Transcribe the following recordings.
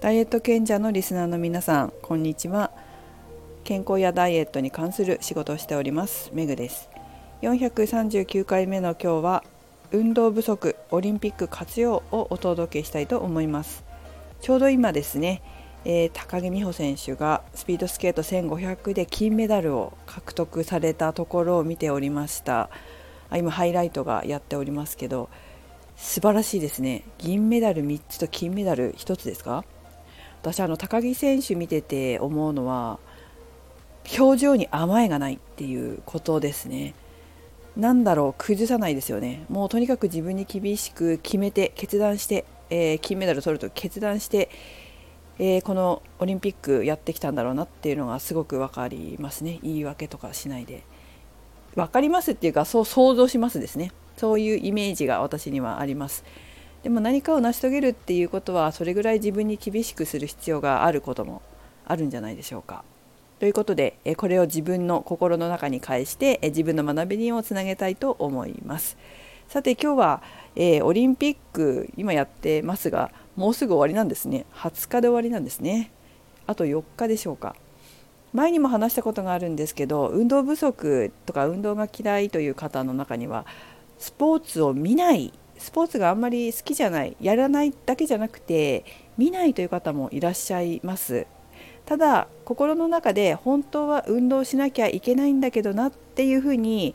ダイエット賢者のリスナーの皆さんこんにちは。健康やダイエットに関する仕事をしておりますメグです。439回目の今日は運動不足オリンピック活用をお届けしたいと思います。ちょうど今ですね、えー、高木美帆選手がスピードスケート1500で金メダルを獲得されたところを見ておりました。あ今ハイライトがやっておりますけど素晴らしいですね。銀メダル3つと金メダル1つですか？私あの高木選手見てて思うのは表情に甘えがないっていうことですね。なんだろう崩さないですよね。もうとにかく自分に厳しく決めて決断して、えー、金メダル取ると決断して、えー、このオリンピックやってきたんだろうなっていうのがすごく分かりますね言い訳とかしないで。分かりますっていうかそう想像しますですねそういうイメージが私にはあります。でも何かを成し遂げるっていうことはそれぐらい自分に厳しくする必要があることもあるんじゃないでしょうか。ということでこれを自分の心の中に返して自分の学びにをつなげたいと思います。さて今日は、えー、オリンピック今やってますがもうすぐ終わりなんですね20日で終わりなんですねあと4日でしょうか前にも話したことがあるんですけど運動不足とか運動が嫌いという方の中にはスポーツを見ないスポーツがあんまり好きじゃないやらないだけじゃなくて見ないという方もいらっしゃいます。ただ心の中で本当は運動しなきゃいけないんだけどなっていうふうに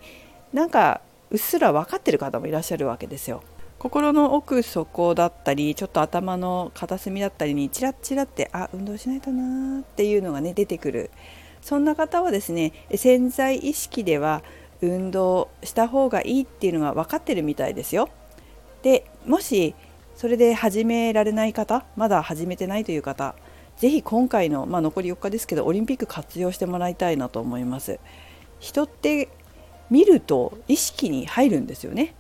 なんかうっすら分かってる方もいらっしゃるわけですよ。心の奥底だったりちょっと頭の片隅だったりにチラッチラってあ運動しないとなっていうのがね出てくる。そんな方はですね潜在意識では運動した方がいいっていうのが分かってるみたいですよ。でもしそれで始められない方まだ始めてないという方是非今回の、まあ、残り4日ですけどオリンピック活用してもらいたいなと思います。人って見ると意識に入るんですよね。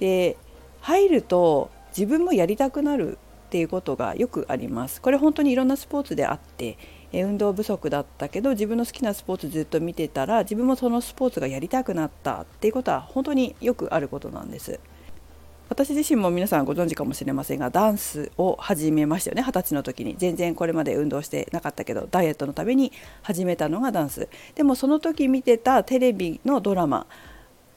で入ると自分もやりたくなるっていうことがよくあります。これ本当にいろんなスポーツであって運動不足だったけど自分の好きなスポーツずっと見てたら自分もそのスポーツがやりたくなったっていうことは本当によくあることなんです。私自身も皆さんご存知かもしれませんがダンスを始めましたよね。二十歳の時に。全然これまで運動してなかったけどダイエットのために始めたのがダンス。でもその時見てたテレビのドラマ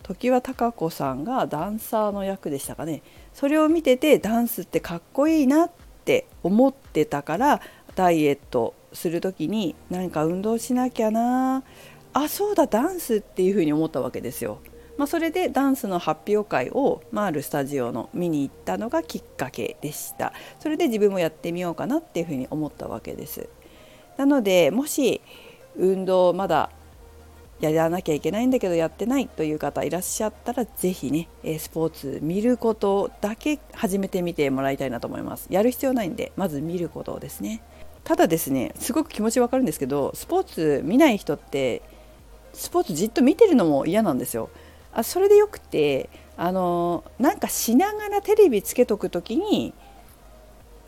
常盤貴子さんがダンサーの役でしたかね。それを見ててダンスってかっこいいなって思ってたからダイエットする時に何か運動しなきゃな。あそうだダンスっていうふうに思ったわけですよ。まあ、それでダンスの発表会を、まあ、あるスタジオの見に行ったのがきっかけでした。それで自分もやってみようかなっていうふうに思ったわけです。なのでもし運動まだやらなきゃいけないんだけどやってないという方いらっしゃったら是非ねスポーツ見ることだけ始めてみてもらいたいなと思います。やる必要ないんでまず見ることですね。ただですねすごく気持ちわかるんですけどスポーツ見ない人ってスポーツじっと見てるのも嫌なんですよ。あそれでよくてあのなんかしながらテレビつけとく時に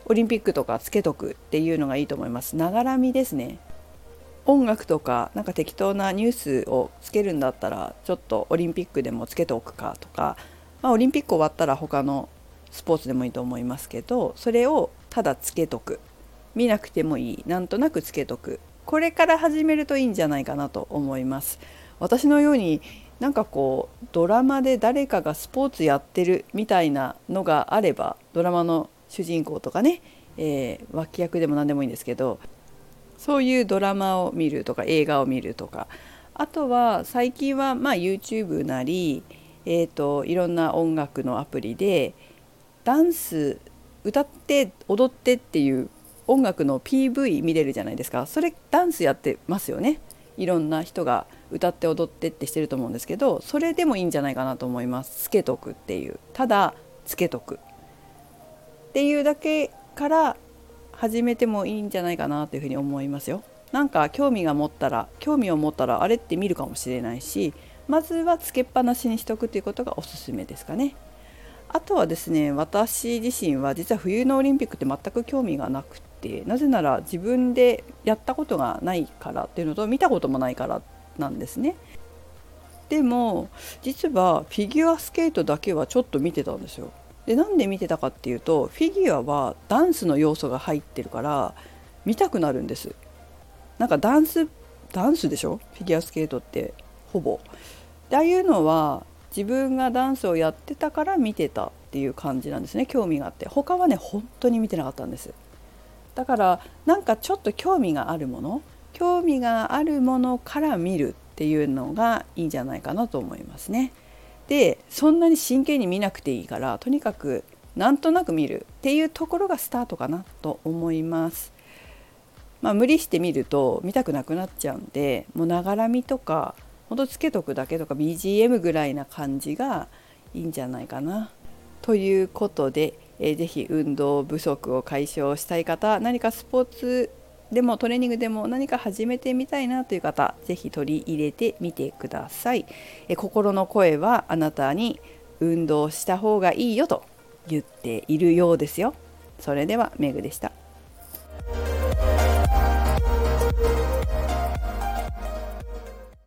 オリンピックとかつけとくっていうのがいいと思います。ながらみですね。音楽とかなんか適当なニュースをつけるんだったらちょっとオリンピックでもつけておくかとか、まあ、オリンピック終わったら他のスポーツでもいいと思いますけどそれをただつけとく。見なくてもいい。なんとなくつけとく。これから始めるといいんじゃないかなと思います。私のようになんかこうドラマで誰かがスポーツやってるみたいなのがあればドラマの主人公とかね、えー、脇役でも何でもいいんですけどそういうドラマを見るとか映画を見るとかあとは最近はまあ YouTube なり、えーと、いろんな音楽のアプリでダンス歌って踊ってっていう音楽の PV 見れるじゃないですか。それダンスやってますよね。いろんな人が歌って踊ってってしてると思うんですけどそれでもいいんじゃないかなと思いますつけとくっていうただつけとくっていうだけから始めてもいいんじゃないかなというふうに思いますよ。なんか興味が持ったら興味を持ったらあれって見るかもしれないしまずはつけっぱなしにしとくということがおすすめですかね。あとはですね私自身は実は冬のオリンピックって全く興味がなくてなぜなら自分でやったことがないからっていうのと見たこともないからっなんですね。でも実はフィギュアスケートだけはちょっと見てたんですよ。でなんで見てたかっていうとフィギュアはダンスの要素が入ってるから見たくなるんです。なんかダンスダンスでしょ？フィギュアスケートってほぼ。でああいうのは自分がダンスをやってたから見てたっていう感じなんですね。興味があって。他はね本当に見てなかったんです。だからなんかちょっと興味があるもの興味があるものから見るっていうのがいいんじゃないかなと思いますね。でそんなに真剣に見なくていいからとにかくなんとなく見るっていうところがスタートかなと思います。まあ、無理して見ると見たくなくなっちゃうんでもうながら見とかほんとつけとくだけとか BGM ぐらいな感じがいいんじゃないかな。ということで、えー、ぜひ運動不足を解消したい方何かスポーツでもトレーニングでも何か始めてみたいなという方是非取り入れてみてください。え心の声はあなたに運動した方がいいよと言っているようですよ。それではメグでした。